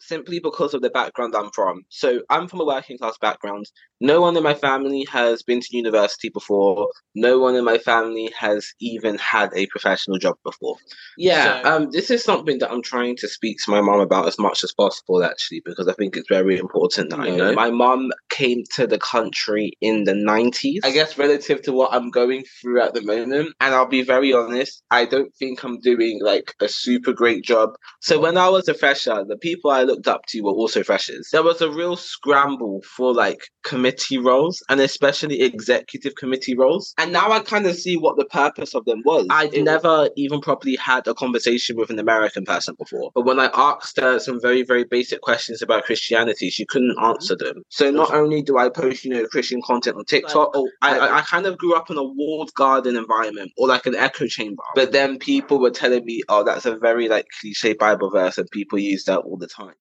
simply because of the background I'm from. So I'm from a working class background. No one in my family has been to university before. No one in my family has even had a professional job before. Yeah, So- um, this is something that I'm trying to speak to my mom about as much as possible, actually, because I think it's very important that I know. My mom came to the country in the 90s, I guess, relative to what I'm going through at the moment. And I'll be very honest, I don't think I'm doing like a super great job. So when I was a fresher, the people I looked up to were also freshers. There was a real scramble for like committee roles and especially executive committee roles. And now I kind of see what the purpose of them was. I'd It- never even properly had a conversation with an American person before. But when I asked her some very, very basic questions about Christianity, she couldn't mm-hmm. answer them. So not only do I post, you know, Christian content on TikTok, oh, I, I, I kind of grew up in a walled garden environment or like an echo chamber. But then people were telling me, oh, that's a very like cliche Bible verse and people use that all the time.